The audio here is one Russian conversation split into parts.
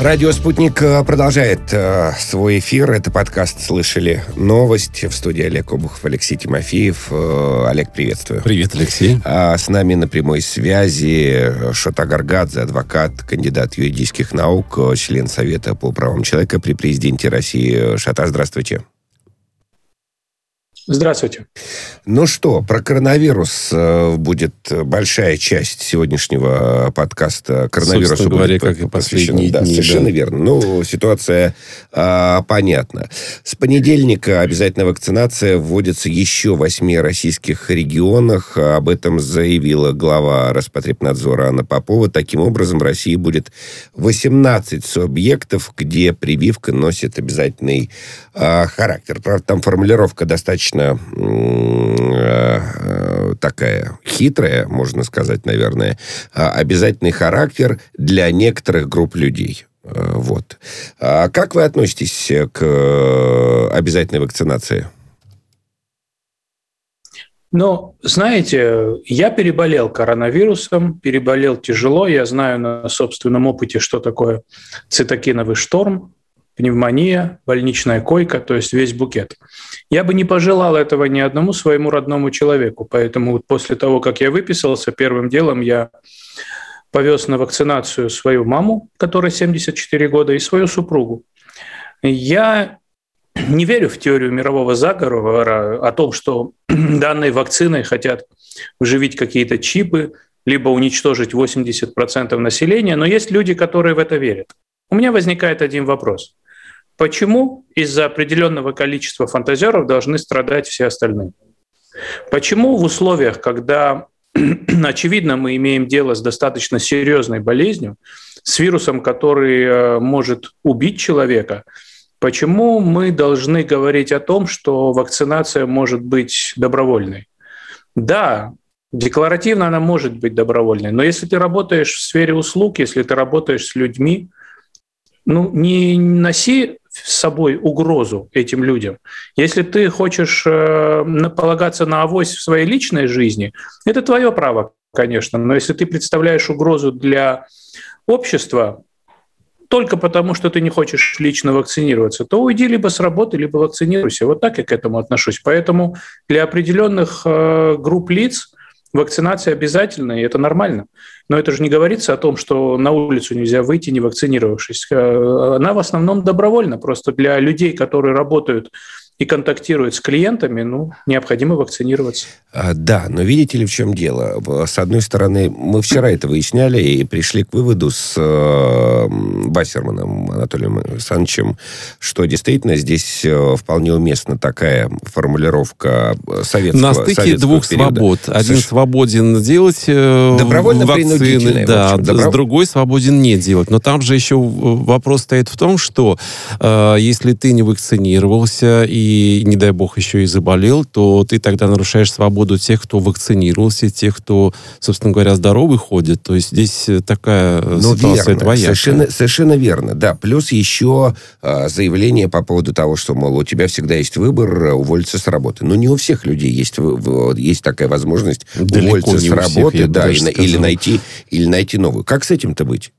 Радио «Спутник» э, продолжает э, свой эфир. Это подкаст «Слышали новость». В студии Олег Обухов, Алексей Тимофеев. Э, Олег, приветствую. Привет, Алексей. А с нами на прямой связи Шота Гаргадзе, адвокат, кандидат юридических наук, член Совета по правам человека при президенте России. Шота, здравствуйте. Здравствуйте. Ну что, про коронавирус э, будет большая часть сегодняшнего подкаста. Коронавирусу Собственно говоря, как и последние да, дни. Совершенно да. верно. Ну, ситуация а, понятна. С понедельника обязательная вакцинация вводится еще в восьми российских регионах. Об этом заявила глава Роспотребнадзора Анна Попова. Таким образом, в России будет 18 субъектов, где прививка носит обязательный а, характер. Правда, там формулировка достаточно достаточно такая хитрая, можно сказать, наверное, обязательный характер для некоторых групп людей. Вот. А как вы относитесь к обязательной вакцинации? Ну, знаете, я переболел коронавирусом, переболел тяжело. Я знаю на собственном опыте, что такое цитокиновый шторм, пневмония, больничная койка, то есть весь букет. Я бы не пожелал этого ни одному своему родному человеку, поэтому после того, как я выписался, первым делом я повез на вакцинацию свою маму, которой 74 года, и свою супругу. Я не верю в теорию мирового заговора о том, что данной вакциной хотят вживить какие-то чипы, либо уничтожить 80% населения, но есть люди, которые в это верят. У меня возникает один вопрос. Почему из-за определенного количества фантазеров должны страдать все остальные? Почему в условиях, когда, очевидно, мы имеем дело с достаточно серьезной болезнью, с вирусом, который может убить человека, почему мы должны говорить о том, что вакцинация может быть добровольной? Да, декларативно она может быть добровольной, но если ты работаешь в сфере услуг, если ты работаешь с людьми, ну, не носи собой угрозу этим людям. Если ты хочешь э, полагаться на авось в своей личной жизни, это твое право, конечно. Но если ты представляешь угрозу для общества, только потому, что ты не хочешь лично вакцинироваться, то уйди либо с работы, либо вакцинируйся. Вот так я к этому отношусь. Поэтому для определенных э, групп лиц вакцинация обязательна, и это нормально. Но это же не говорится о том, что на улицу нельзя выйти, не вакцинировавшись. Э, она в основном добровольна. Просто для людей, которые работают и контактируют с клиентами, ну, необходимо вакцинироваться. А, да, но видите ли, в чем дело? С одной стороны, мы вчера это выясняли и пришли к выводу с э, Бассерманом Анатолием Александровичем, что действительно здесь э, вполне уместна такая формулировка советского На стыке двух периода. свобод. Один Сош... свободен делать э, Добровольно вакцины, да, добро... с другой свободен не делать. Но там же еще вопрос стоит в том, что э, если ты не вакцинировался и и, не дай бог, еще и заболел, то ты тогда нарушаешь свободу тех, кто вакцинировался, тех, кто, собственно говоря, здоровый ходит. То есть здесь такая ну, ситуация верно. двоякая. Совершенно, совершенно верно, да. Плюс еще э, заявление по поводу того, что, мол, у тебя всегда есть выбор уволиться с работы. Но не у всех людей есть, есть такая возможность Далеко уволиться с работы, всех, да, и, или, найти, или найти новую. Как с этим-то быть?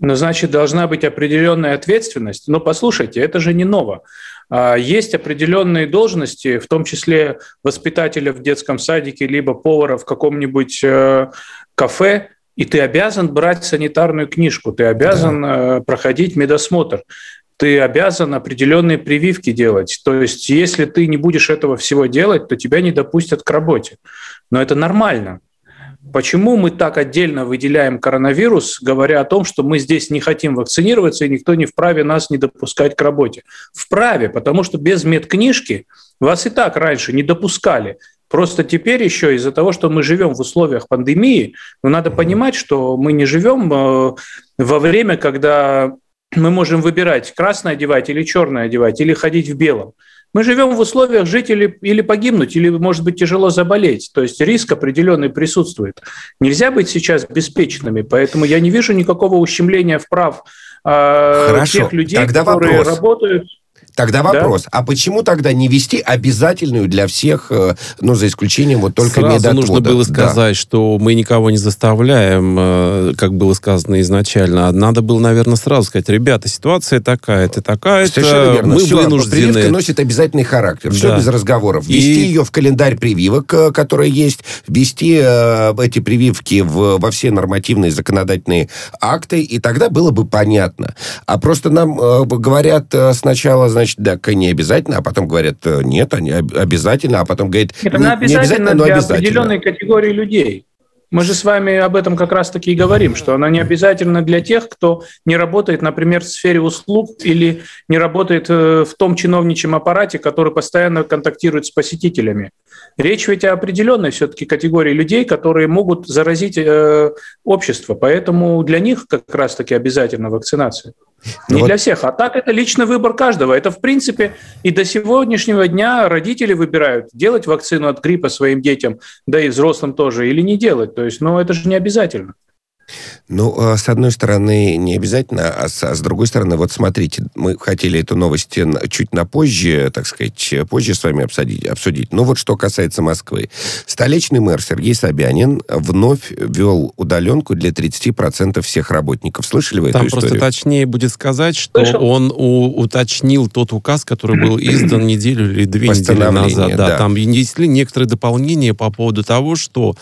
Ну, значит, должна быть определенная ответственность. Но послушайте, это же не ново. А, есть определенные должности, в том числе воспитателя в детском садике, либо повара в каком-нибудь э, кафе, и ты обязан брать санитарную книжку, ты обязан да. проходить медосмотр, ты обязан определенные прививки делать. То есть, если ты не будешь этого всего делать, то тебя не допустят к работе. Но это нормально. Почему мы так отдельно выделяем коронавирус, говоря о том, что мы здесь не хотим вакцинироваться, и никто не вправе нас не допускать к работе? Вправе, потому что без медкнижки вас и так раньше не допускали. Просто теперь еще из-за того, что мы живем в условиях пандемии, ну, надо понимать, что мы не живем э, во время, когда мы можем выбирать, красное одевать или черное одевать, или ходить в белом. Мы живем в условиях жить или, или погибнуть, или, может быть, тяжело заболеть. То есть риск определенный присутствует. Нельзя быть сейчас беспечными, поэтому я не вижу никакого ущемления в прав э, Хорошо. тех людей, Тогда которые вопрос. работают. Тогда вопрос, да? а почему тогда не вести обязательную для всех, э, ну, за исключением вот только Сразу медотвода? нужно было сказать, да. что мы никого не заставляем, э, как было сказано изначально. Надо было, наверное, сразу сказать, ребята, ситуация такая-то, такая-то. Совершенно верно. Мы Все, вынуждены... Прививка носит обязательный характер. Все да. без разговоров. Вести И... ее в календарь прививок, э, который есть, ввести э, эти прививки в, во все нормативные законодательные акты, и тогда было бы понятно. А просто нам э, говорят сначала, значит, да, не обязательно, а потом говорят, э, нет, они обязательно, а потом говорят, нет, она обязательно, не обязательно но для обязательно. определенной категории людей. Мы же с вами об этом как раз-таки и говорим, что она не обязательно для тех, кто не работает, например, в сфере услуг или не работает э, в том чиновничьем аппарате, который постоянно контактирует с посетителями. Речь ведь о определенной все-таки категории людей, которые могут заразить э, общество. Поэтому для них как раз-таки обязательна вакцинация. Ну Не вот... для всех. А так это личный выбор каждого. Это, в принципе, и до сегодняшнего дня родители выбирают, делать вакцину от гриппа своим детям, да и взрослым тоже, или не делать. То есть, ну, это же не обязательно. Ну, а, с одной стороны, не обязательно, а с, а с другой стороны, вот смотрите, мы хотели эту новость чуть на позже, так сказать, позже с вами обсудить. обсудить. Но вот что касается Москвы. Столичный мэр Сергей Собянин вновь ввел удаленку для 30% всех работников. Слышали вы Там эту историю? просто точнее будет сказать, что Слышал? он у, уточнил тот указ, который был издан неделю или две недели назад. Да, да. Там есть ли некоторые дополнения по поводу того, что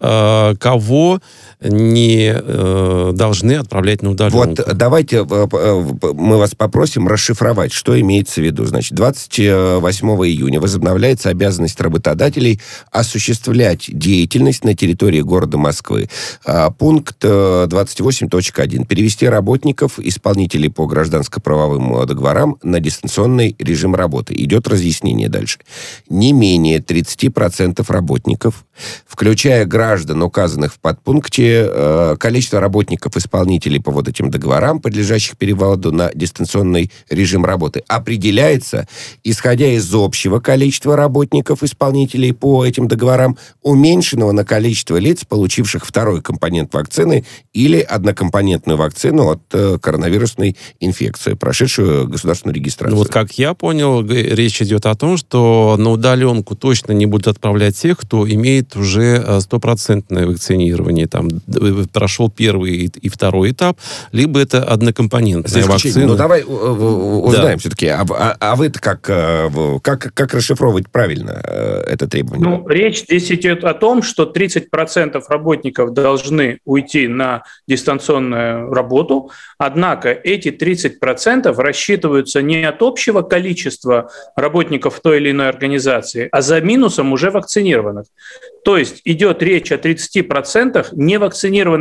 э, кого не э, должны отправлять на удаленку. Вот давайте э, э, мы вас попросим расшифровать, что имеется в виду. Значит, 28 июня возобновляется обязанность работодателей осуществлять деятельность на территории города Москвы. А, пункт 28.1. Перевести работников, исполнителей по гражданско-правовым договорам на дистанционный режим работы. Идет разъяснение дальше. Не менее 30% работников, включая граждан, указанных в подпункте, э, количество работников-исполнителей по вот этим договорам, подлежащих переводу на дистанционный режим работы, определяется, исходя из общего количества работников-исполнителей по этим договорам, уменьшенного на количество лиц, получивших второй компонент вакцины или однокомпонентную вакцину от э, коронавирусной инфекции, прошедшую государственную регистрацию. Ну, вот как я понял, речь идет о том, что на удаленку точно не будут отправлять тех, кто имеет уже э, стопроцентное вакцинирование, там прошел первый и второй этап, либо это однокомпонентная вакцина. Ну, давай узнаем да. все-таки. А, а, а вы-то как, э, как, как расшифровывать правильно э, это требование? Ну, речь здесь идет о том, что 30% работников должны уйти на дистанционную работу, однако эти 30% рассчитываются не от общего количества работников той или иной организации, а за минусом уже вакцинированных. То есть идет речь о 30% невакцинированных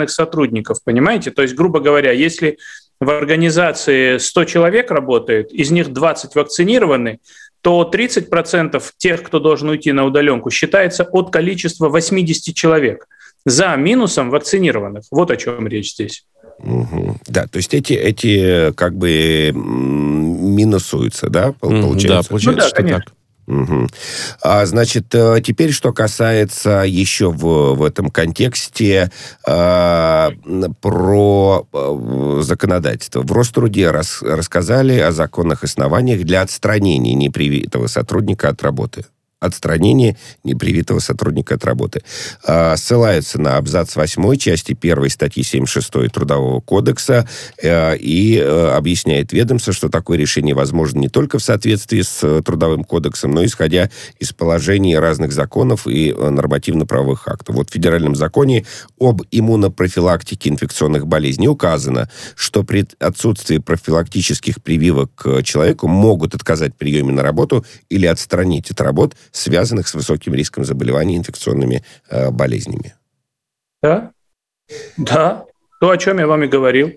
сотрудников, понимаете? То есть, грубо говоря, если в организации 100 человек работает, из них 20 вакцинированы, то 30% тех, кто должен уйти на удаленку, считается от количества 80 человек за минусом вакцинированных. Вот о чем речь здесь. Угу. Да, то есть эти, эти как бы минусуются, да, получается? Да, получается, ну, да, что конечно. так. Угу. А, значит, э, теперь что касается еще в, в этом контексте а, про а, законодательство. В Роструде рас, рассказали о законных основаниях для отстранения непривитого сотрудника от работы отстранение непривитого сотрудника от работы. А, ссылаются на абзац 8 части 1 статьи 76 Трудового кодекса э, и э, объясняет ведомство, что такое решение возможно не только в соответствии с э, Трудовым кодексом, но исходя из положений разных законов и нормативно-правовых актов. Вот в федеральном законе об иммунопрофилактике инфекционных болезней указано, что при отсутствии профилактических прививок человеку могут отказать приеме на работу или отстранить от работы связанных с высоким риском заболеваний инфекционными э, болезнями. Да, да, то, о чем я вам и говорил.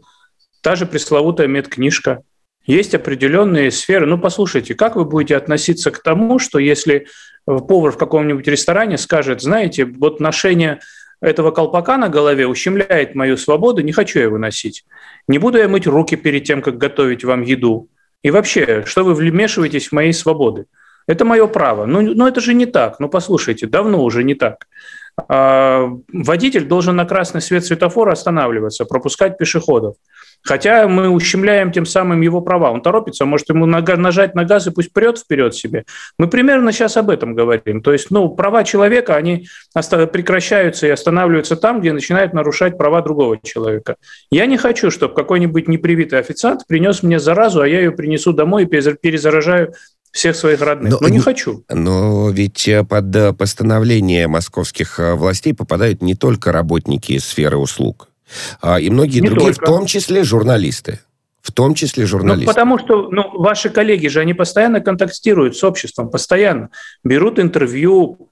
Та же пресловутая медкнижка. Есть определенные сферы. Ну, послушайте, как вы будете относиться к тому, что если повар в каком-нибудь ресторане скажет, знаете, вот ношение этого колпака на голове ущемляет мою свободу, не хочу я его носить. Не буду я мыть руки перед тем, как готовить вам еду. И вообще, что вы вмешиваетесь в мои свободы? Это мое право. Но, но это же не так. Ну, послушайте, давно уже не так. водитель должен на красный свет светофора останавливаться, пропускать пешеходов. Хотя мы ущемляем тем самым его права. Он торопится, может ему нажать на газ и пусть прет вперед себе. Мы примерно сейчас об этом говорим. То есть, ну, права человека, они прекращаются и останавливаются там, где начинают нарушать права другого человека. Я не хочу, чтобы какой-нибудь непривитый официант принес мне заразу, а я ее принесу домой и перезаражаю всех своих родных. Но, но не хочу. Но ведь э, под э, постановление московских э, властей попадают не только работники сферы услуг. А, и многие Не другие, только. в том числе журналисты. В том числе журналисты. Ну, потому что ну, ваши коллеги же, они постоянно контактируют с обществом, постоянно. Берут интервью,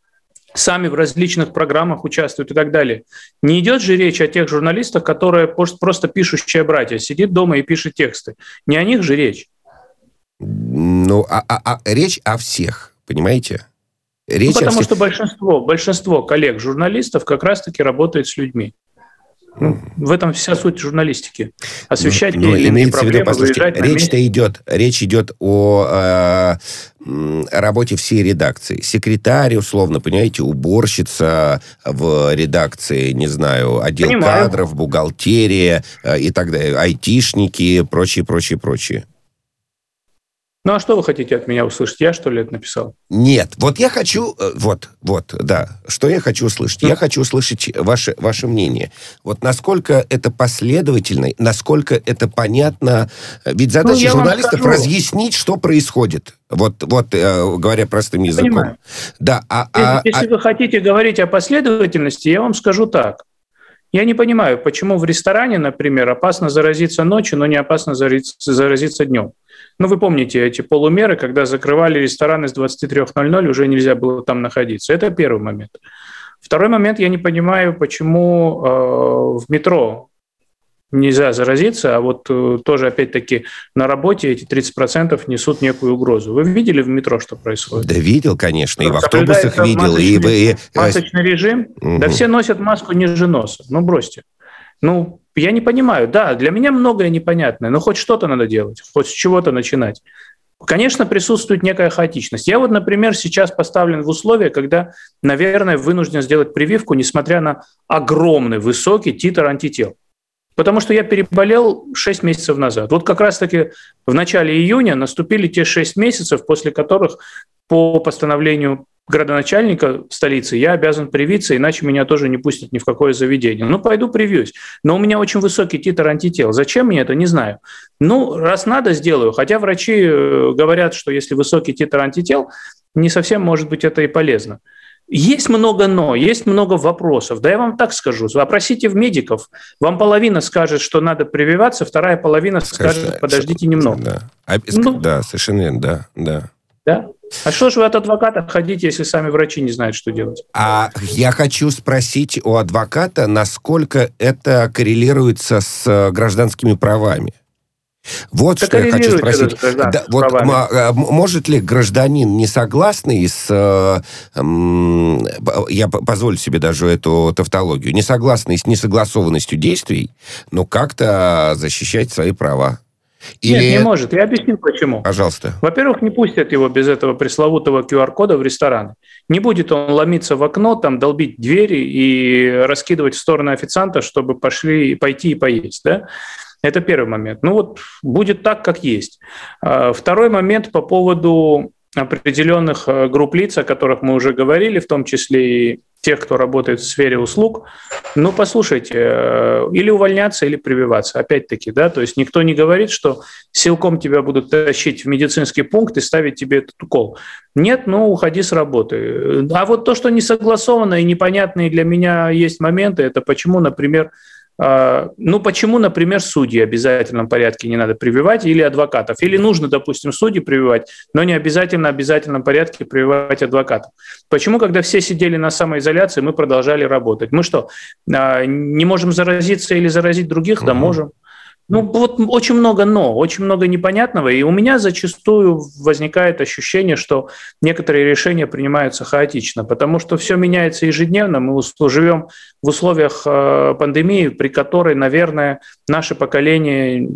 сами в различных программах участвуют и так далее. Не идет же речь о тех журналистах, которые просто пишущие братья, сидит дома и пишет тексты. Не о них же речь. Ну, а, а, а речь о всех, понимаете? Речь ну, потому всех... что большинство, большинство коллег-журналистов как раз-таки работает с людьми. Ну, в этом вся суть журналистики. Освещать но, но имеется проблемы, в виду, речь-то идет, речь идет о э, работе всей редакции. Секретарь, условно, понимаете, уборщица в редакции, не знаю, отдел Понимаю. кадров, бухгалтерия э, и так далее, айтишники, прочее, прочее, прочее. Ну а что вы хотите от меня услышать? Я что ли это написал? Нет, вот я хочу, э, вот, вот, да, что я хочу услышать? Я хочу услышать ваше, ваше мнение. Вот насколько это последовательно, насколько это понятно. Ведь задача ну, журналистов разъяснить, что происходит. Вот, вот э, говоря простым языком. Понимаю. Да, а, а, если, а... вы хотите говорить о последовательности, я вам скажу так. Я не понимаю, почему в ресторане, например, опасно заразиться ночью, но не опасно заразиться, заразиться днем. Ну, вы помните эти полумеры, когда закрывали рестораны с 23.00, уже нельзя было там находиться. Это первый момент. Второй момент, я не понимаю, почему э, в метро нельзя заразиться, а вот э, тоже, опять-таки, на работе эти 30% несут некую угрозу. Вы видели в метро, что происходит? Да видел, конечно, и в автобусах видел. Масочный, и, масочный режим. Угу. Да все носят маску ниже носа. Ну, бросьте. Ну, я не понимаю. Да, для меня многое непонятное, но хоть что-то надо делать, хоть с чего-то начинать. Конечно, присутствует некая хаотичность. Я вот, например, сейчас поставлен в условия, когда, наверное, вынужден сделать прививку, несмотря на огромный, высокий титр антител. Потому что я переболел 6 месяцев назад. Вот как раз-таки в начале июня наступили те 6 месяцев, после которых по постановлению градоначальника столицы, я обязан привиться, иначе меня тоже не пустят ни в какое заведение. Ну, пойду привьюсь. Но у меня очень высокий титр антител. Зачем мне это, не знаю. Ну, раз надо, сделаю. Хотя врачи э, говорят, что если высокий титр антител, не совсем, может быть, это и полезно. Есть много «но», есть много вопросов. Да я вам так скажу. Опросите в медиков. Вам половина скажет, что надо прививаться, вторая половина скажет, скажет подождите немного. Да, а, ну, да совершенно верно, да, да. Да? А что же вы от адвоката ходите, если сами врачи не знают, что делать? А я хочу спросить у адвоката, насколько это коррелируется с э, гражданскими правами. Вот что я хочу спросить. Да, вот, а, может ли гражданин, не согласный с... Э, я позволю себе даже эту тавтологию, не согласный с несогласованностью действий, но как-то защищать свои права? Или... Нет, не может. Я объясню, почему. Пожалуйста. Во-первых, не пустят его без этого пресловутого QR-кода в ресторан. Не будет он ломиться в окно, там долбить двери и раскидывать в сторону официанта, чтобы пошли, пойти и поесть. Да? Это первый момент. Ну вот будет так, как есть. А, второй момент по поводу определенных э, групп лиц, о которых мы уже говорили, в том числе и тех, кто работает в сфере услуг, ну, послушайте, э, или увольняться, или прививаться, опять-таки, да, то есть никто не говорит, что силком тебя будут тащить в медицинский пункт и ставить тебе этот укол. Нет, ну, уходи с работы. А вот то, что не согласовано и непонятные для меня есть моменты, это почему, например, ну, почему, например, судьи в обязательном порядке не надо прививать или адвокатов? Или нужно, допустим, судьи прививать, но не обязательно в обязательном порядке прививать адвокатов? Почему, когда все сидели на самоизоляции, мы продолжали работать? Мы что, а, не можем заразиться или заразить других? Да, можем. Ну, вот очень много «но», очень много непонятного, и у меня зачастую возникает ощущение, что некоторые решения принимаются хаотично, потому что все меняется ежедневно, мы живем в условиях э, пандемии, при которой, наверное, наше поколение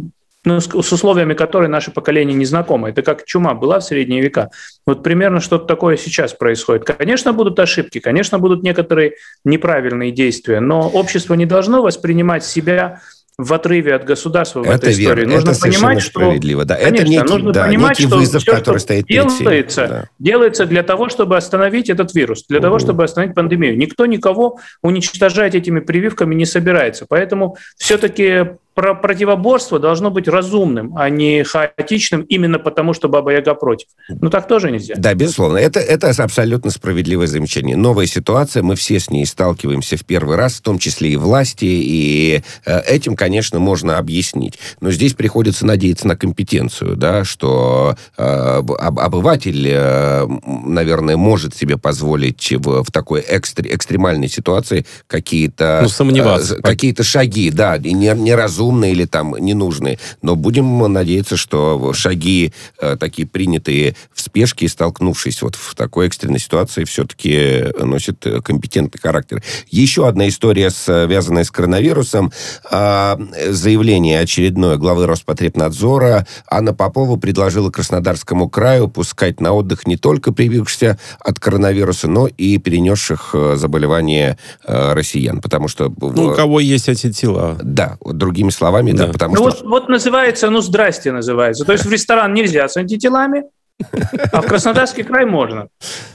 ну, с, условиями которой наше поколение не знакомо. Это как чума была в средние века. Вот примерно что-то такое сейчас происходит. Конечно, будут ошибки, конечно, будут некоторые неправильные действия, но общество не должно воспринимать себя в отрыве от государства в это этой верно. истории. Нужно это понимать, что справедливо. Да. Конечно, это некий, нужно да, понимать, некий вызов, все, который стоит делается, да. делается для того, чтобы остановить этот вирус, для угу. того, чтобы остановить пандемию. Никто никого уничтожать этими прививками не собирается. Поэтому все-таки про противоборство должно быть разумным, а не хаотичным, именно потому, что Баба Яга против. Ну, так тоже нельзя. Да, безусловно. Это, это абсолютно справедливое замечание. Новая ситуация, мы все с ней сталкиваемся в первый раз, в том числе и власти, и э, этим, конечно, можно объяснить. Но здесь приходится надеяться на компетенцию, да, что э, обыватель, э, наверное, может себе позволить в, в такой экстр, экстремальной ситуации какие-то... Ну, сомневаться. Э, какие-то шаги, да, не, не разумные или там ненужные. Но будем надеяться, что шаги э, такие принятые в спешке, столкнувшись вот в такой экстренной ситуации, все-таки носят э, компетентный характер. Еще одна история, связанная с коронавирусом. Э, заявление очередное главы Роспотребнадзора. Анна Попова предложила Краснодарскому краю пускать на отдых не только привившихся от коронавируса, но и перенесших э, заболевание э, россиян. Потому что... Ну, у кого есть эти тела. Да, другими словами, да, да потому ну, что... Вот, вот называется, ну, здрасте называется. То есть в ресторан нельзя с антителами, а в Краснодарский край можно.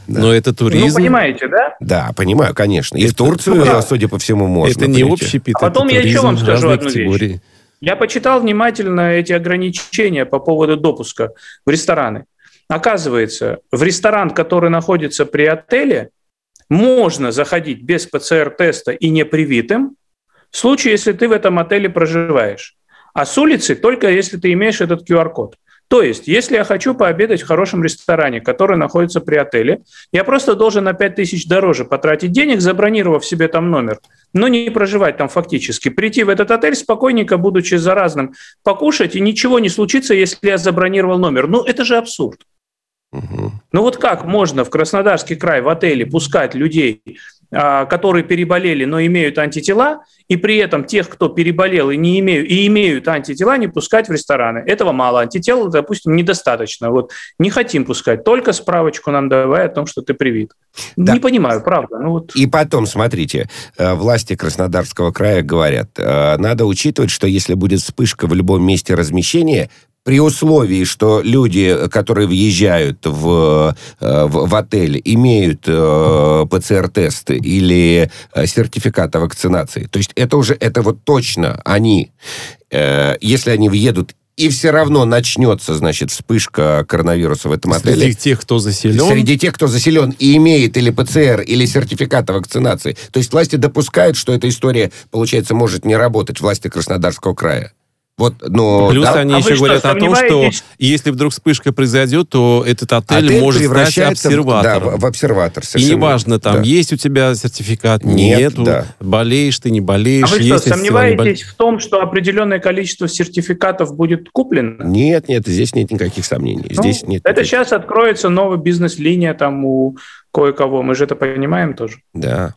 Да. Но это туризм. Ну, понимаете, да? Да, понимаю, конечно. И это, в Турцию, да. судя по всему, можно. Это не общий пит, А потом я еще вам скажу одну категории. вещь. Я почитал внимательно эти ограничения по поводу допуска в рестораны. Оказывается, в ресторан, который находится при отеле, можно заходить без ПЦР-теста и непривитым, в случае, если ты в этом отеле проживаешь. А с улицы только если ты имеешь этот QR-код. То есть, если я хочу пообедать в хорошем ресторане, который находится при отеле, я просто должен на 5 тысяч дороже потратить денег, забронировав себе там номер, но не проживать там фактически. Прийти в этот отель спокойненько, будучи заразным, покушать, и ничего не случится, если я забронировал номер. Ну, это же абсурд. Угу. Ну вот как можно в Краснодарский край в отеле пускать людей которые переболели, но имеют антитела, и при этом тех, кто переболел и не имеют, и имеют антитела, не пускать в рестораны. Этого мало. Антител, допустим, недостаточно. Вот не хотим пускать. Только справочку нам давай о том, что ты привит. Да. Не понимаю, правда. Ну, вот. И потом, смотрите, э, власти Краснодарского края говорят, э, надо учитывать, что если будет вспышка в любом месте размещения, при условии, что люди, которые въезжают в, э, в, в отель, имеют э, ПЦР-тесты или э, сертификат о вакцинации. То есть это уже, это вот точно они, э, если они въедут и все равно начнется, значит, вспышка коронавируса в этом отеле. Среди тех, кто заселен? Среди тех, кто заселен и имеет или ПЦР, или сертификат о вакцинации. То есть власти допускают, что эта история, получается, может не работать, власти Краснодарского края. Вот, но, Плюс да? они а еще говорят что, о том, что если вдруг вспышка произойдет, то этот отель, отель может стать обсерватором. Да, в обсерватор. И неважно, там да. есть у тебя сертификат, нет, нету, да. болеешь ты, не болеешь. А вы что, сомневаетесь в том, что определенное количество сертификатов будет куплено? Нет, нет, здесь нет никаких сомнений. Ну, здесь нет это никаких. сейчас откроется новая бизнес-линия там у кое-кого. Мы же это понимаем тоже. Да.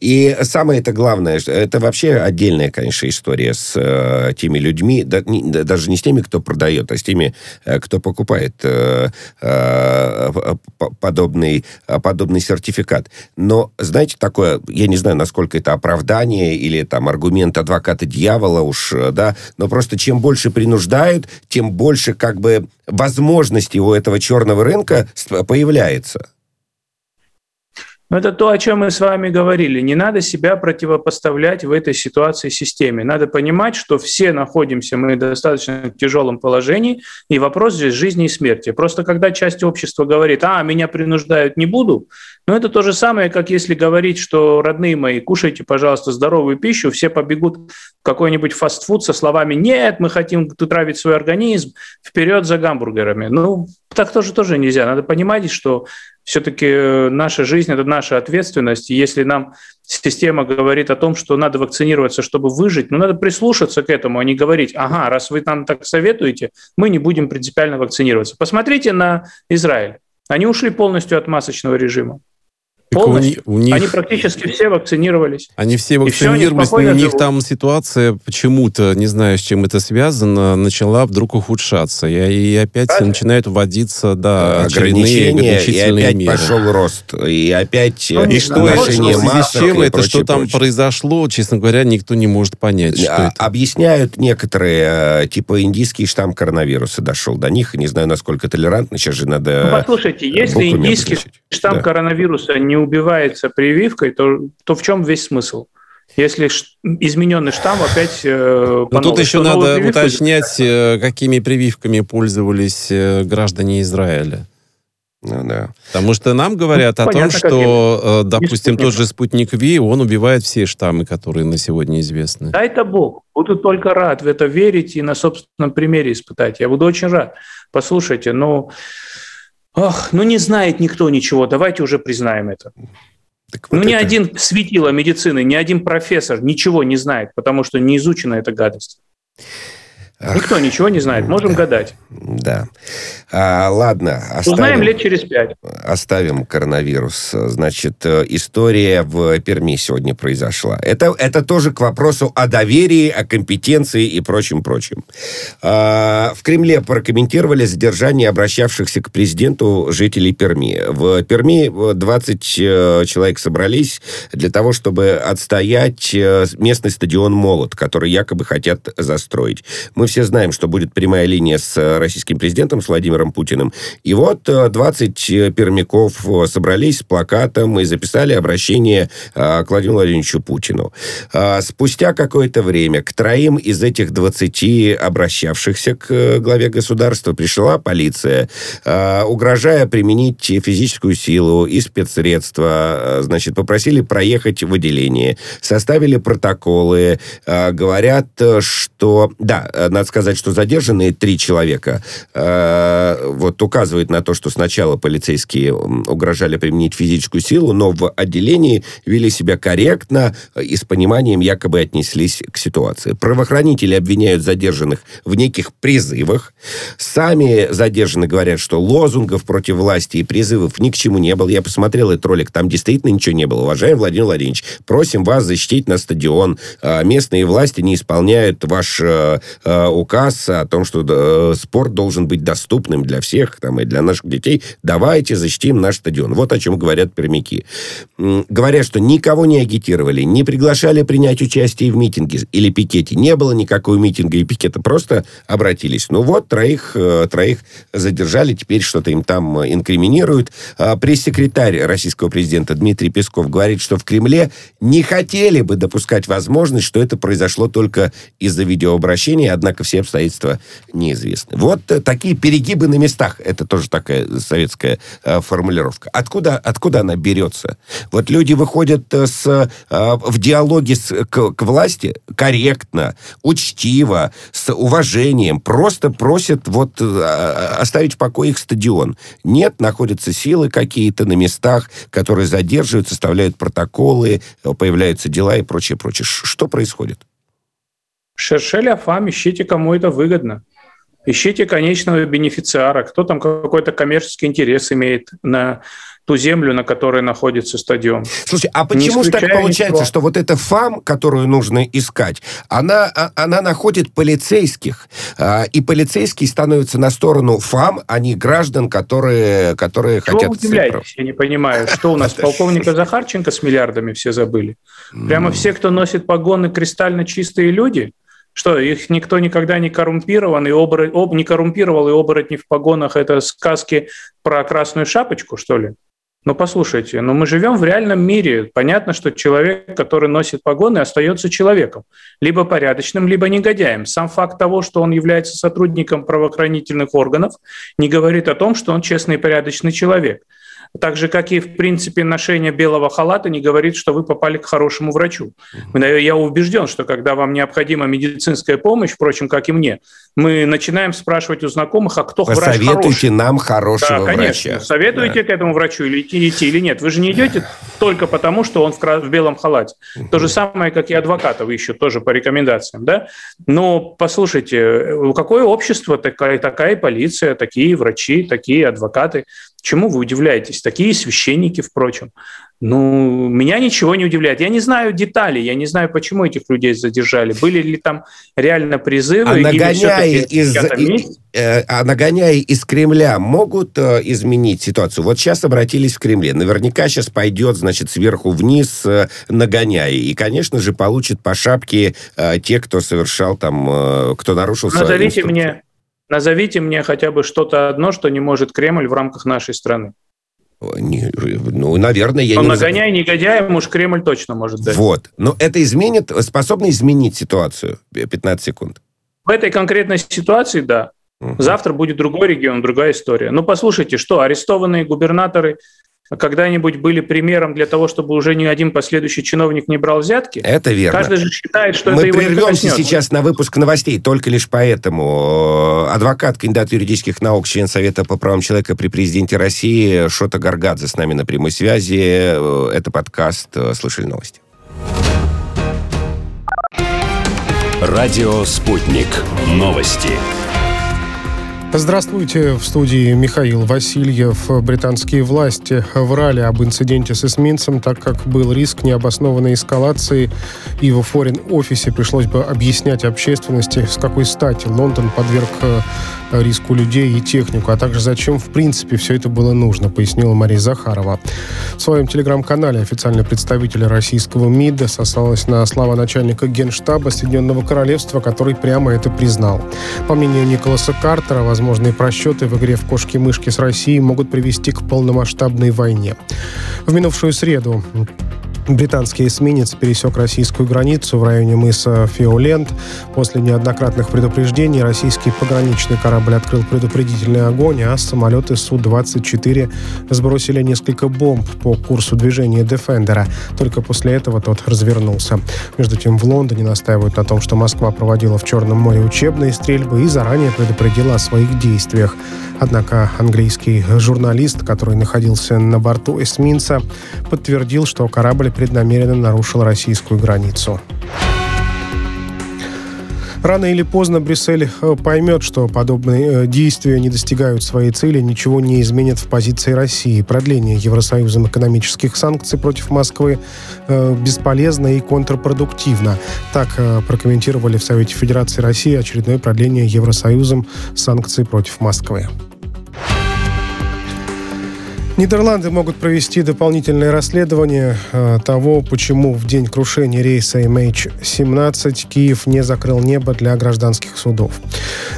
И самое это главное, это вообще отдельная, конечно, история с э, теми людьми, да, не, да, даже не с теми, кто продает, а с теми, э, кто покупает э, э, подобный, подобный сертификат. Но, знаете, такое, я не знаю, насколько это оправдание или там аргумент адвоката дьявола уж, э, да, но просто чем больше принуждают, тем больше как бы возможностей у этого черного рынка появляется. Но это то, о чем мы с вами говорили. Не надо себя противопоставлять в этой ситуации системе. Надо понимать, что все находимся мы в достаточно тяжелом положении, и вопрос здесь жизни и смерти. Просто когда часть общества говорит, а, меня принуждают, не буду, но это то же самое, как если говорить, что, родные мои, кушайте, пожалуйста, здоровую пищу, все побегут в какой-нибудь фастфуд со словами «нет, мы хотим травить свой организм, вперед за гамбургерами». Ну, так тоже тоже нельзя. Надо понимать, что все-таки э, наша жизнь – это наша ответственность. И если нам система говорит о том, что надо вакцинироваться, чтобы выжить, ну, надо прислушаться к этому, а не говорить, ага, раз вы нам так советуете, мы не будем принципиально вакцинироваться. Посмотрите на Израиль. Они ушли полностью от масочного режима. Полностью. У, у них... Они практически все вакцинировались. Они все вакцинировались, но у них живут. там ситуация почему-то, не знаю, с чем это связано, начала вдруг ухудшаться. И, и опять Правильно? начинают вводиться да, ограничения, ограничительные и опять меры. пошел рост. И опять ну, и что это, с чем это, прочее, что там прочее. произошло, честно говоря, никто не может понять. Что а, это. Объясняют некоторые, э, типа индийский штамм коронавируса дошел до них. Не знаю, насколько толерантно. Сейчас же надо... Ну, послушайте, если индийский штамм да. коронавируса не убивается прививкой, то, то в чем весь смысл? Если измененный штамм опять... Э, Но тут еще надо прививку... уточнять, э, какими прививками пользовались э, граждане Израиля. Ну, да. Потому что нам говорят ну, о понятно, том, что, каким. допустим, тот же спутник Ви, он убивает все штаммы, которые на сегодня известны. Да это Бог. Буду только рад в это верить и на собственном примере испытать. Я буду очень рад. Послушайте, ну... Ох, ну не знает никто ничего, давайте уже признаем это. Так вот ну, это... ни один светило медицины, ни один профессор ничего не знает, потому что не изучена эта гадость. Ах, Никто ничего не знает, можем да, гадать. Да. А, ладно. Оставим, Узнаем лет через пять. Оставим коронавирус. Значит, э, история в Перми сегодня произошла. Это, это тоже к вопросу о доверии, о компетенции и прочим-прочим. А, в Кремле прокомментировали задержание обращавшихся к президенту жителей Перми. В Перми 20 э, человек собрались для того, чтобы отстоять э, местный стадион «Молот», который якобы хотят застроить. Мы все знаем, что будет прямая линия с российским президентом, с Владимиром Путиным. И вот 20 э, пермяков э, собрались с плакатом и записали обращение э, к Владимиру Владимировичу Путину. Спустя какое-то время к троим из этих 20 обращавшихся к главе государства пришла полиция, угрожая применить физическую силу и спецсредства. Значит, попросили проехать в отделение, составили протоколы, говорят, что... Да, надо сказать, что задержанные три человека вот указывает на то, что сначала полицейские угрожали применить физическую силу, но в отделении вели себя корректно и с пониманием якобы отнеслись к ситуации. Правоохранители обвиняют задержанных в неких призывах. Сами задержанные говорят, что лозунгов против власти и призывов ни к чему не было. Я посмотрел этот ролик, там действительно ничего не было. Уважаемый Владимир Владимирович, просим вас защитить на стадион. А, местные власти не исполняют ваш э, э, указ о том, что э, спорт должен быть доступным для всех, там, и для наших детей, давайте защитим наш стадион. Вот о чем говорят пермяки. Говорят, что никого не агитировали, не приглашали принять участие в митинге или пикете. Не было никакого митинга и пикета, просто обратились. Ну вот, троих, э, троих задержали, теперь что-то им там инкриминируют. А пресс-секретарь российского президента Дмитрий Песков говорит, что в Кремле не хотели бы допускать возможность, что это произошло только из-за видеообращения, однако все обстоятельства неизвестны. Вот э, такие перегибы на местах. Это тоже такая советская э, формулировка. Откуда, откуда она берется? Вот люди выходят э, с, в диалоге с, к, к власти корректно, учтиво, с уважением, просто просят вот оставить в покое их стадион. Нет, находятся силы какие-то на местах, которые задерживают, составляют протоколы, появляются дела и прочее, прочее. Что происходит? Шершель Афам, ищите, кому это выгодно. Ищите конечного бенефициара, кто там какой-то коммерческий интерес имеет на ту землю, на которой находится стадион. Слушай, а почему же так получается, ничего. что вот эта ФАМ, которую нужно искать, она, а, она находит полицейских, а, и полицейские становятся на сторону ФАМ, а не граждан, которые, которые Чего хотят... вы удивляетесь? Я не понимаю, что у нас полковника Захарченко с миллиардами все забыли? Прямо все, кто носит погоны, кристально чистые люди? Что, их никто никогда не коррумпирован, и оборот, об, не коррумпировал, и оборотни в погонах – это сказки про красную шапочку, что ли? Ну, послушайте, но мы живем в реальном мире. Понятно, что человек, который носит погоны, остается человеком. Либо порядочным, либо негодяем. Сам факт того, что он является сотрудником правоохранительных органов, не говорит о том, что он честный и порядочный человек. Так же, как и, в принципе, ношение белого халата не говорит, что вы попали к хорошему врачу. Я убежден, что когда вам необходима медицинская помощь, впрочем, как и мне, мы начинаем спрашивать у знакомых, а кто врач хороший. нам хорошего да, конечно. врача. Советуете да. к этому врачу или идти, идти или нет? Вы же не идете только потому, что он в, в белом халате. То же самое, как и адвокатов ищут тоже по рекомендациям. Да? Но послушайте, какое общество, такая, такая полиция, такие врачи, такие адвокаты. Чему вы удивляетесь? Такие священники, впрочем. Ну, меня ничего не удивляет. Я не знаю деталей, я не знаю, почему этих людей задержали. Были ли там реально призывы? А нагоняя, из, э, а нагоняя из Кремля могут э, изменить ситуацию? Вот сейчас обратились в Кремле. Наверняка сейчас пойдет, значит, сверху вниз э, нагоняя. И, конечно же, получат по шапке э, те, кто совершал там, э, кто нарушил Назовите мне Назовите мне хотя бы что-то одно, что не может Кремль в рамках нашей страны. Не, ну, наверное, я Но не нагоняй негодяем уж Кремль точно может дать. Вот. Но это изменит, способно изменить ситуацию. 15 секунд. В этой конкретной ситуации, да. Угу. Завтра будет другой регион, другая история. Ну, послушайте, что, арестованные губернаторы когда-нибудь были примером для того, чтобы уже ни один последующий чиновник не брал взятки? Это верно. Каждый же считает, что Мы это его прервемся сейчас на выпуск новостей только лишь поэтому. Адвокат, кандидат юридических наук, член Совета по правам человека при президенте России Шота Гаргадзе с нами на прямой связи. Это подкаст «Слышали новости». Радио «Спутник». Новости. Здравствуйте. В студии Михаил Васильев. Британские власти врали об инциденте с эсминцем, так как был риск необоснованной эскалации, и в форин-офисе пришлось бы объяснять общественности, с какой стати Лондон подверг э, риску людей и технику, а также зачем, в принципе, все это было нужно, пояснила Мария Захарова. В своем телеграм-канале официальный представитель российского МИДа сослалась на слова начальника Генштаба Соединенного Королевства, который прямо это признал. По мнению Николаса Картера, возможные просчеты в игре в кошки-мышки с Россией могут привести к полномасштабной войне. В минувшую среду Британский эсминец пересек российскую границу в районе мыса Фиоленд. После неоднократных предупреждений российский пограничный корабль открыл предупредительный огонь, а самолеты Су-24 сбросили несколько бомб по курсу движения Дефендера. Только после этого тот развернулся. Между тем в Лондоне настаивают на том, что Москва проводила в Черном море учебные стрельбы и заранее предупредила о своих действиях. Однако английский журналист, который находился на борту эсминца, подтвердил, что корабль преднамеренно нарушил российскую границу. Рано или поздно Брюссель э, поймет, что подобные э, действия не достигают своей цели, ничего не изменит в позиции России. Продление Евросоюзом экономических санкций против Москвы э, бесполезно и контрпродуктивно. Так прокомментировали в Совете Федерации России очередное продление Евросоюзом санкций против Москвы. Нидерланды могут провести дополнительное расследование э, того, почему в день крушения рейса MH17 Киев не закрыл небо для гражданских судов.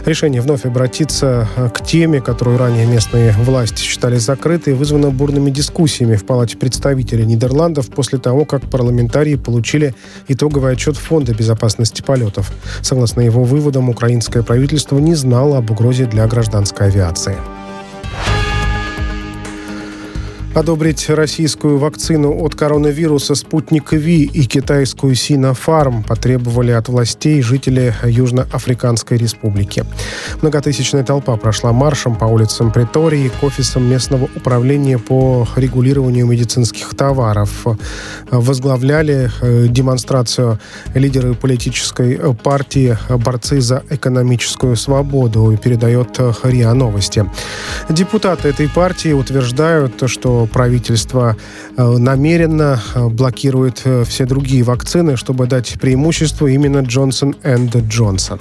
Решение вновь обратиться э, к теме, которую ранее местные власти считали закрытой, вызвано бурными дискуссиями в Палате представителей Нидерландов после того, как парламентарии получили итоговый отчет Фонда безопасности полетов. Согласно его выводам, украинское правительство не знало об угрозе для гражданской авиации. Одобрить российскую вакцину от коронавируса «Спутник Ви» и китайскую «Синофарм» потребовали от властей жители Южноафриканской республики. Многотысячная толпа прошла маршем по улицам Притории к офисам местного управления по регулированию медицинских товаров. Возглавляли э, демонстрацию лидеры политической партии «Борцы за экономическую свободу», передает РИА Новости. Депутаты этой партии утверждают, что правительство э, намеренно э, блокирует э, все другие вакцины, чтобы дать преимущество именно Джонсон энд Джонсон.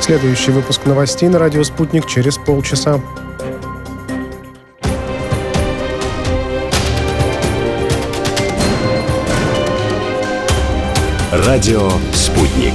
Следующий выпуск новостей на радио «Спутник» через полчаса. Радио «Спутник».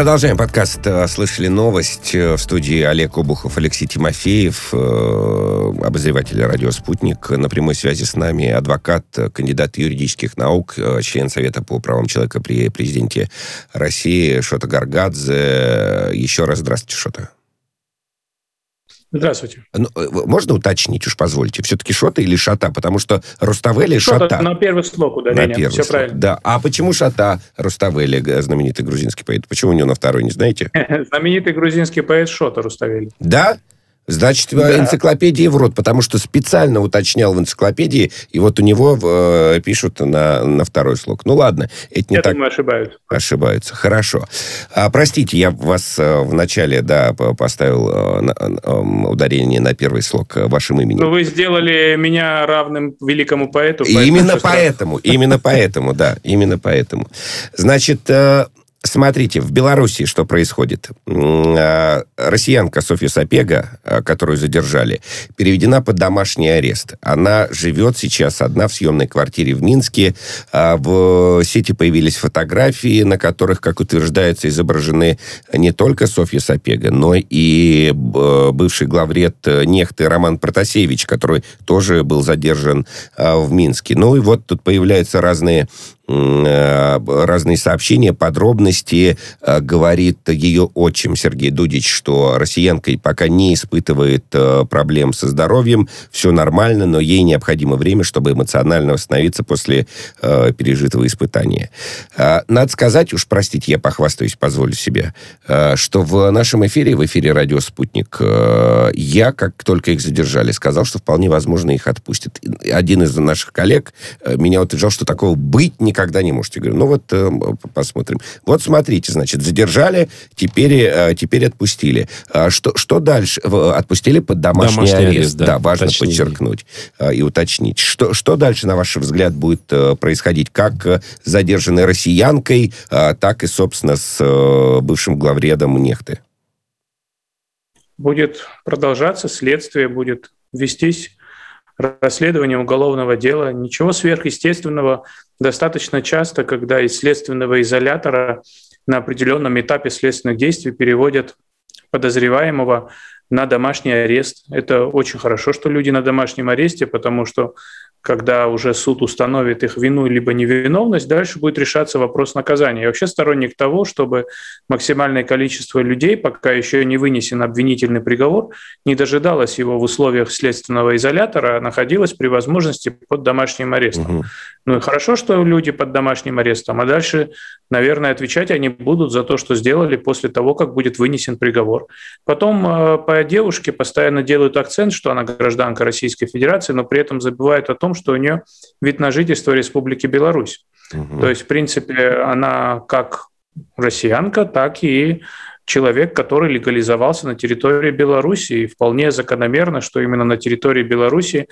Продолжаем подкаст «Слышали новость». В студии Олег Обухов, Алексей Тимофеев, обозреватель радио «Спутник». На прямой связи с нами адвокат, кандидат юридических наук, член Совета по правам человека при президенте России Шота Гаргадзе. Еще раз здравствуйте, Шота. Здравствуйте. Ну, э, можно уточнить, уж позвольте, все-таки Шота или Шата? Потому что Руставели Шота. Шата. На первый слог удаление. На первый Все слог. правильно. Да. А почему Шата Руставели, знаменитый грузинский поэт? Почему у него на второй, не знаете? знаменитый грузинский поэт Шота Руставели. Да? Значит, да. энциклопедии в рот, потому что специально уточнял в энциклопедии, и вот у него э, пишут на, на второй слог. Ну ладно, это не я так... думаю, ошибаются. Ошибаются, хорошо. А, простите, я вас э, в начале, да, поставил э, э, ударение на первый слог э, вашим именем. Ну, вы сделали меня равным великому поэту. Именно поэтому, именно поэтому, да, именно поэтому. Значит, э, Смотрите, в Беларуси что происходит. А, россиянка Софья Сапега, а, которую задержали, переведена под домашний арест. Она живет сейчас одна в съемной квартире в Минске. А, в сети появились фотографии, на которых, как утверждается, изображены не только Софья Сапега, но и бывший главред Нехты Роман Протасевич, который тоже был задержан в Минске. Ну и вот тут появляются разные Э, разные сообщения, подробности. Э, говорит ее отчим Сергей Дудич, что россиянка пока не испытывает э, проблем со здоровьем, все нормально, но ей необходимо время, чтобы эмоционально восстановиться после пережитого испытания. Надо сказать, уж простите, я похвастаюсь, позволю себе, что в нашем эфире, в эфире «Радио Спутник», я, как только их задержали, сказал, что вполне возможно их отпустят. Один из наших коллег меня утверждал, что такого быть никогда никогда не можете. Говорю, ну вот э, посмотрим. Вот смотрите, значит, задержали, теперь, э, теперь отпустили. А что, что дальше? Отпустили под домашний, домашний арест. арест. Да, да важно уточнение. подчеркнуть э, и уточнить. Что, что дальше, на ваш взгляд, будет э, происходить? Как э, задержанной россиянкой, э, так и, собственно, с э, бывшим главредом Нехты? Будет продолжаться, следствие будет вестись расследование уголовного дела. Ничего сверхъестественного достаточно часто, когда из следственного изолятора на определенном этапе следственных действий переводят подозреваемого на домашний арест. Это очень хорошо, что люди на домашнем аресте, потому что когда уже суд установит их вину либо невиновность, дальше будет решаться вопрос наказания. Я вообще сторонник того, чтобы максимальное количество людей, пока еще не вынесен обвинительный приговор, не дожидалось его в условиях следственного изолятора, а находилось при возможности под домашним арестом. Угу. Ну и хорошо, что люди под домашним арестом, а дальше, наверное, отвечать они будут за то, что сделали после того, как будет вынесен приговор. Потом э, по девушке постоянно делают акцент, что она гражданка Российской Федерации, но при этом забывают о том, том, что у нее вид на жительство Республики Беларусь. Угу. То есть, в принципе, она как россиянка, так и человек, который легализовался на территории Беларуси. И вполне закономерно, что именно на территории Беларуси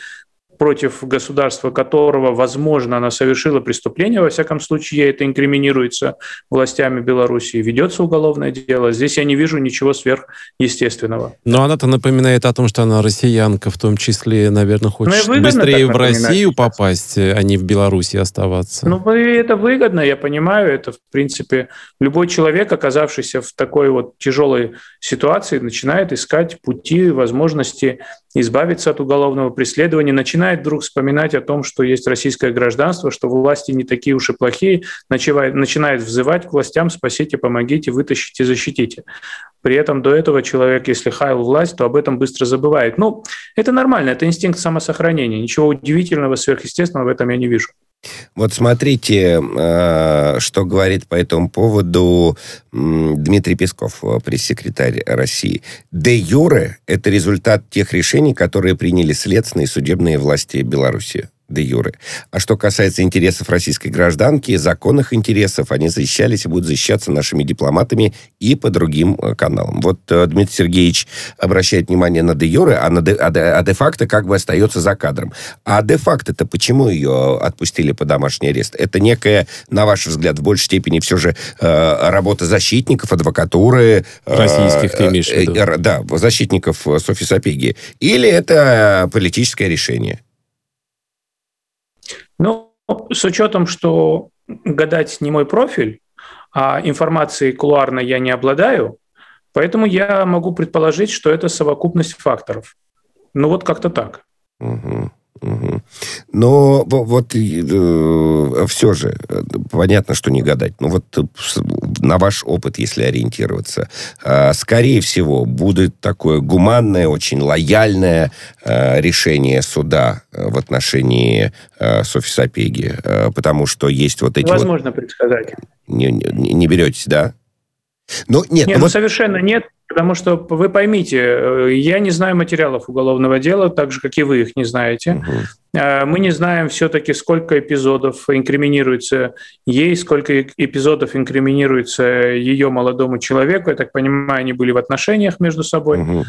против государства которого, возможно, она совершила преступление, во всяком случае, это инкриминируется властями Беларуси, ведется уголовное дело. Здесь я не вижу ничего сверхъестественного. Но она-то напоминает о том, что она россиянка, в том числе, наверное, хочет ну, быстрее в Россию попасть, а не в Беларуси оставаться. Ну, это выгодно, я понимаю. Это, в принципе, любой человек, оказавшийся в такой вот тяжелой ситуации, начинает искать пути, возможности избавиться от уголовного преследования, начинает вдруг вспоминать о том, что есть российское гражданство, что власти не такие уж и плохие, начинает, начинает взывать к властям «спасите, помогите, вытащите, защитите». При этом до этого человек, если хаял власть, то об этом быстро забывает. Ну, это нормально, это инстинкт самосохранения. Ничего удивительного, сверхъестественного в этом я не вижу. Вот смотрите, э, что говорит по этому поводу Дмитрий Песков, э, пресс-секретарь России. Де юре – это результат тех решений, которые приняли следственные и судебные власти Беларуси де юре. А что касается интересов российской гражданки, законных интересов, они защищались и будут защищаться нашими дипломатами и по другим э, каналам. Вот э, Дмитрий Сергеевич обращает внимание на де юре, а, на де, а, де, а де-факто как бы остается за кадром. А де-факто-то почему ее отпустили по домашний арест? Это некая, на ваш взгляд, в большей степени все же э, работа защитников, адвокатуры. Э, Российских, ты имеешь в виду? Э, да, защитников Софьи Сапеги. Или это политическое решение? Ну, с учетом, что гадать не мой профиль, а информацией кулуарно я не обладаю, поэтому я могу предположить, что это совокупность факторов. Ну вот как-то так. Угу. Но вот э, все же, э, понятно, что не гадать. Но вот э, на ваш опыт, если ориентироваться, э, скорее всего, будет такое гуманное, очень лояльное э, решение суда в отношении э, Софи Сапеги. Э, потому что есть вот эти... Возможно вот... предсказать. Не, не, не беретесь, да? Ну, нет, нет ну, вот... совершенно нет. Потому что вы поймите, э, я не знаю материалов уголовного дела, так же, как и вы их не знаете. Угу. Мы не знаем все-таки, сколько эпизодов инкриминируется ей, сколько эпизодов инкриминируется ее молодому человеку. Я так понимаю, они были в отношениях между собой. Угу.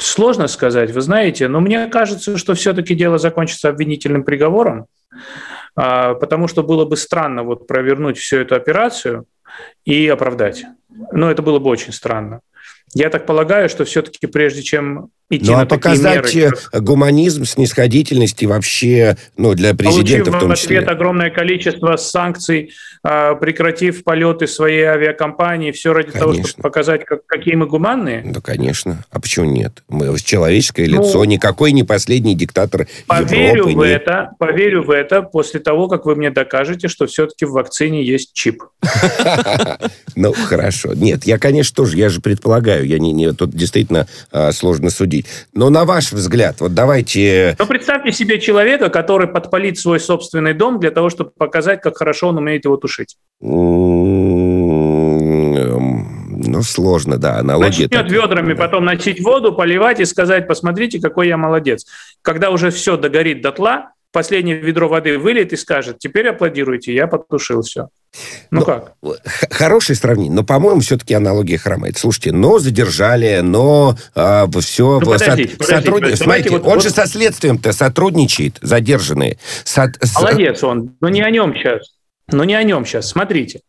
Сложно сказать, вы знаете, но мне кажется, что все-таки дело закончится обвинительным приговором, а, потому что было бы странно вот провернуть всю эту операцию и оправдать. Но это было бы очень странно. Я так полагаю, что все-таки прежде чем идти ну, а показать меры, гуманизм, снисходительность и вообще, ну, для президента в том числе. ответ огромное количество санкций, а, прекратив полеты своей авиакомпании, все ради конечно. того, чтобы показать, как, какие мы гуманные? Да, конечно. А почему нет? Мы человеческое ну, лицо, никакой не последний диктатор поверю Европы. В нет. это, поверю в это после того, как вы мне докажете, что все-таки в вакцине есть чип. Ну, хорошо. Нет, я, конечно, тоже, я же предполагаю, я не, не тут действительно а, сложно судить. Но на ваш взгляд, вот давайте... Ну, представьте себе человека, который подпалит свой собственный дом для того, чтобы показать, как хорошо он умеет его тушить. Ну, сложно, да, аналогия. Начнет так, ведрами да. потом начать воду, поливать и сказать, посмотрите, какой я молодец. Когда уже все догорит дотла, последнее ведро воды выльет и скажет, теперь аплодируйте, я потушил все. Ну, ну как? Хорошее сравнение, но, по-моему, все-таки аналогия хромает. Слушайте, но задержали, но а, все... Ну, подождите, со, подождите, сотруд... Смотрите, вот, он вот... же со следствием-то сотрудничает, задержанные. Со... Молодец он, но не о нем сейчас. Но не о нем сейчас. Смотрите.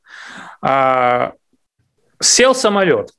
А, сел самолет.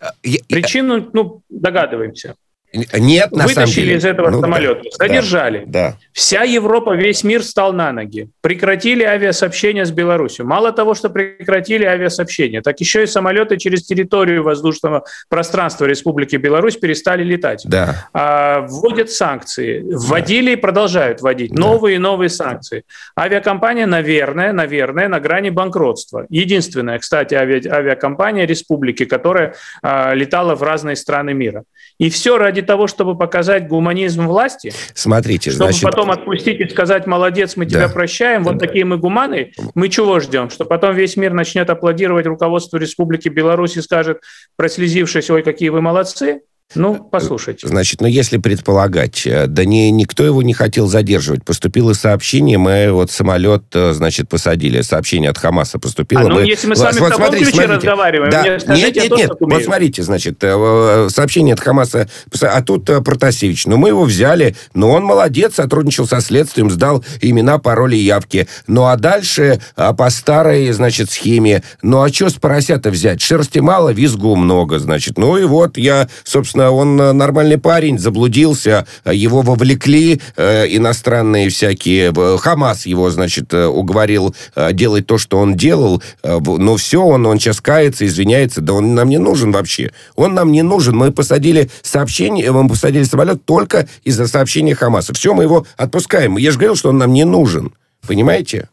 А, Причину, ну, догадываемся. Нет, на Вытащили самом деле. из этого ну, самолета, да, задержали. Да, да. Вся Европа, весь мир встал на ноги. Прекратили авиасообщение с Беларусью. Мало того, что прекратили авиасообщение, так еще и самолеты через территорию воздушного пространства Республики Беларусь перестали летать. Да. А, вводят санкции. Вводили да. и продолжают вводить да. новые и новые санкции. Авиакомпания, наверное, наверное, на грани банкротства. Единственная, кстати, ави... авиакомпания Республики, которая а, летала в разные страны мира. И все ради того, чтобы показать гуманизм власти. Смотрите, чтобы значит... потом отпустить и сказать, молодец, мы тебя да. прощаем, вот да. такие мы гуманы. Мы чего ждем? Что потом весь мир начнет аплодировать руководству Республики Беларусь и скажет, прослезившись, ой, какие вы молодцы? Ну, послушайте. Значит, ну, если предполагать, э, да не, никто его не хотел задерживать. Поступило сообщение, мы вот самолет, э, значит, посадили. Сообщение от Хамаса поступило. А, ну, мы... если мы с вами вот, в таком ключе смотрите. разговариваем, да. мне скажите, нет, нет, нет. Вот смотрите, значит, э, сообщение от Хамаса, а тут Протасевич. Ну, мы его взяли, но он молодец, сотрудничал со следствием, сдал имена, пароли, явки. Ну, а дальше по старой, значит, схеме. Ну, а что с поросята взять? Шерсти мало, визгу много, значит. Ну, и вот я, собственно, он э, нормальный парень, заблудился, э, его вовлекли э, иностранные всякие... Хамас его, значит, уговорил делать то, что он делал. Но все, он, он сейчас кается, извиняется. Да он нам не нужен вообще. Он нам не нужен. Мы посадили сообщение, мы посадили самолет только из-за сообщения Хамаса. Все, мы его отпускаем. Я же говорил, что он нам не нужен. Понимаете?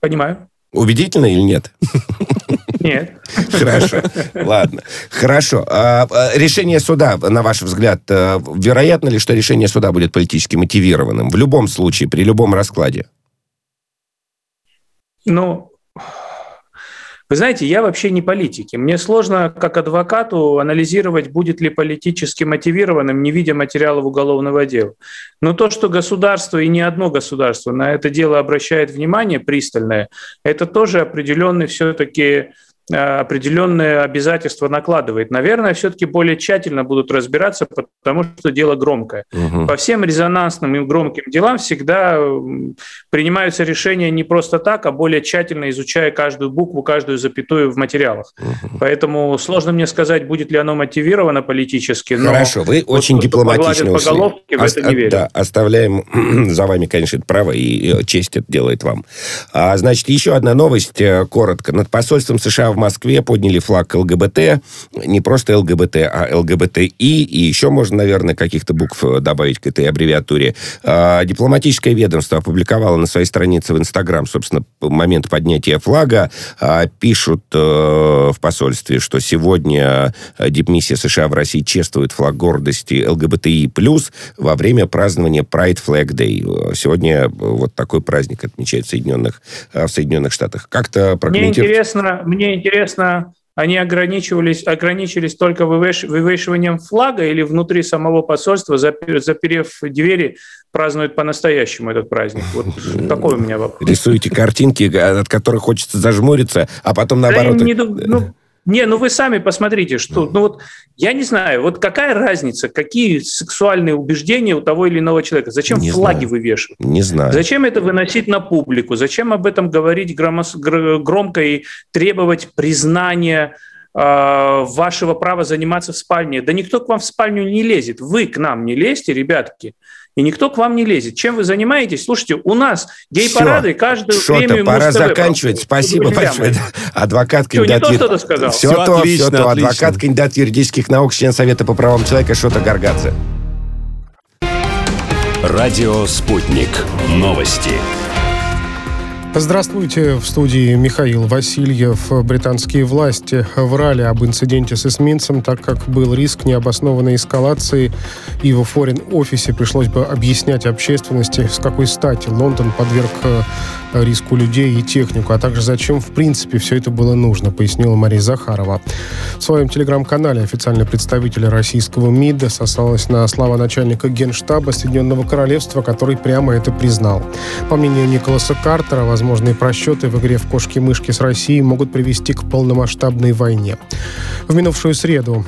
Понимаю. Убедительно или нет? Нет. Хорошо. Ладно. Хорошо. А, а, решение суда, на ваш взгляд, э, вероятно ли, что решение суда будет политически мотивированным? В любом случае, при любом раскладе? Ну, вы знаете, я вообще не политик. И мне сложно, как адвокату, анализировать, будет ли политически мотивированным, не видя материалов уголовного дела. Но то, что государство, и не одно государство, на это дело обращает внимание пристальное, это тоже определенный все-таки определенные обязательства накладывает. Наверное, все-таки более тщательно будут разбираться, потому что дело громкое. Угу. По всем резонансным и громким делам всегда принимаются решения не просто так, а более тщательно изучая каждую букву, каждую запятую в материалах. Угу. Поэтому сложно мне сказать, будет ли оно мотивировано политически. Хорошо, вы вот, очень дипломатично ушли. По головке, в это не верю. Да, оставляем за вами, конечно, это право, и честь это делает вам. А, значит, еще одна новость, э, коротко. Над посольством США в Москве подняли флаг ЛГБТ. Не просто ЛГБТ, а ЛГБТИ. И еще можно, наверное, каких-то букв э, добавить к этой аббревиатуре. А, дипломатическое ведомство опубликовало на своей странице в Инстаграм, собственно, момент поднятия флага. А, пишут э, в посольстве, что сегодня дипмиссия США в России чествует флаг гордости ЛГБТИ+, во время празднования Pride Flag Day. Сегодня вот такой праздник отмечают в Соединенных, в Соединенных Штатах. Как-то прокомментировать? Мне интересно, мне интересно, они ограничивались, ограничились только вывешиванием флага или внутри самого посольства, заперев двери, празднуют по-настоящему этот праздник? Вот такой у меня вопрос. Рисуете картинки, от которых хочется зажмуриться, а потом наоборот... Да, не, ну, не, ну вы сами посмотрите, что, ну вот, я не знаю, вот какая разница, какие сексуальные убеждения у того или иного человека? Зачем не флаги знаю. вывешивать? Не знаю. Зачем это выносить на публику? Зачем об этом говорить громко и требовать признания э, вашего права заниматься в спальне? Да никто к вам в спальню не лезет. Вы к нам не лезьте, ребятки и никто к вам не лезет. Чем вы занимаетесь? Слушайте, у нас гей-парады каждую Что премию пора заканчивать. Спасибо большое. Адвокат, кандидат... Что, не то что-то сказал? Все, Все то, отлично, все то. Адвокат, кандидат юридических наук, член Совета по правам человека Шота Гаргадзе. Радио «Спутник». Новости. Здравствуйте. В студии Михаил Васильев. Британские власти врали об инциденте с эсминцем, так как был риск необоснованной эскалации, и в форин-офисе пришлось бы объяснять общественности, с какой стати Лондон подверг э, риску людей и технику, а также зачем, в принципе, все это было нужно, пояснила Мария Захарова. В своем телеграм-канале официальный представитель российского МИДа сослалась на слова начальника Генштаба Соединенного Королевства, который прямо это признал. По мнению Николаса Картера, возможные просчеты в игре в кошки-мышки с Россией могут привести к полномасштабной войне. В минувшую среду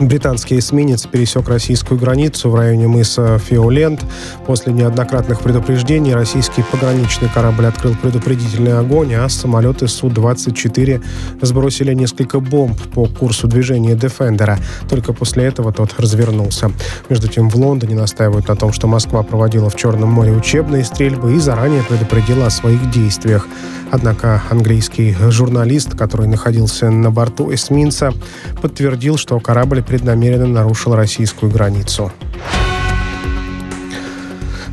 Британский эсминец пересек российскую границу в районе мыса Фиолент. После неоднократных предупреждений российский пограничный корабль открыл предупредительный огонь, а самолеты Су-24 сбросили несколько бомб по курсу движения Дефендера. Только после этого тот развернулся. Между тем в Лондоне настаивают на том, что Москва проводила в Черном море учебные стрельбы и заранее предупредила о своих действиях. Однако английский журналист, который находился на борту эсминца, подтвердил, что корабль преднамеренно нарушил российскую границу.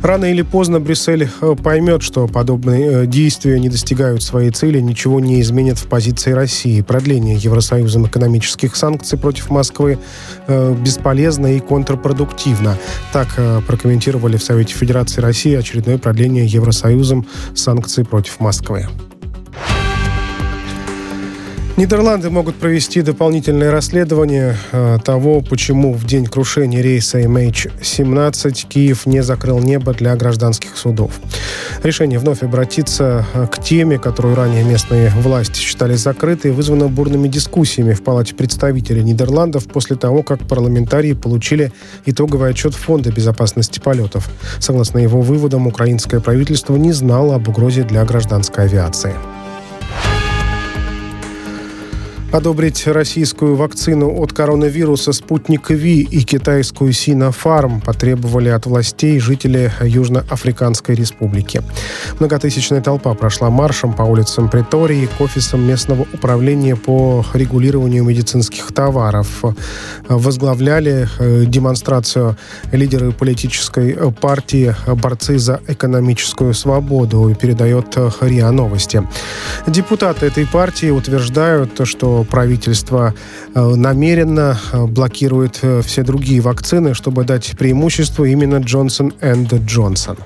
Рано или поздно Брюссель э, поймет, что подобные э, действия не достигают своей цели, ничего не изменит в позиции России. Продление Евросоюзом экономических санкций против Москвы э, бесполезно и контрпродуктивно. Так прокомментировали в Совете Федерации России очередное продление Евросоюзом санкций против Москвы. Нидерланды могут провести дополнительное расследование э, того, почему в день крушения рейса MH17 Киев не закрыл небо для гражданских судов. Решение вновь обратиться э, к теме, которую ранее местные власти считали закрытой, вызвано бурными дискуссиями в Палате представителей Нидерландов после того, как парламентарии получили итоговый отчет Фонда безопасности полетов. Согласно его выводам, украинское правительство не знало об угрозе для гражданской авиации. Одобрить российскую вакцину от коронавируса «Спутник Ви» и китайскую «Синофарм» потребовали от властей жители Южноафриканской республики. Многотысячная толпа прошла маршем по улицам Притории к офисам местного управления по регулированию медицинских товаров. Возглавляли э, демонстрацию лидеры политической партии «Борцы за экономическую свободу», передает РИА Новости. Депутаты этой партии утверждают, что правительство э, намеренно э, блокирует э, все другие вакцины, чтобы дать преимущество именно Джонсон энд Джонсон.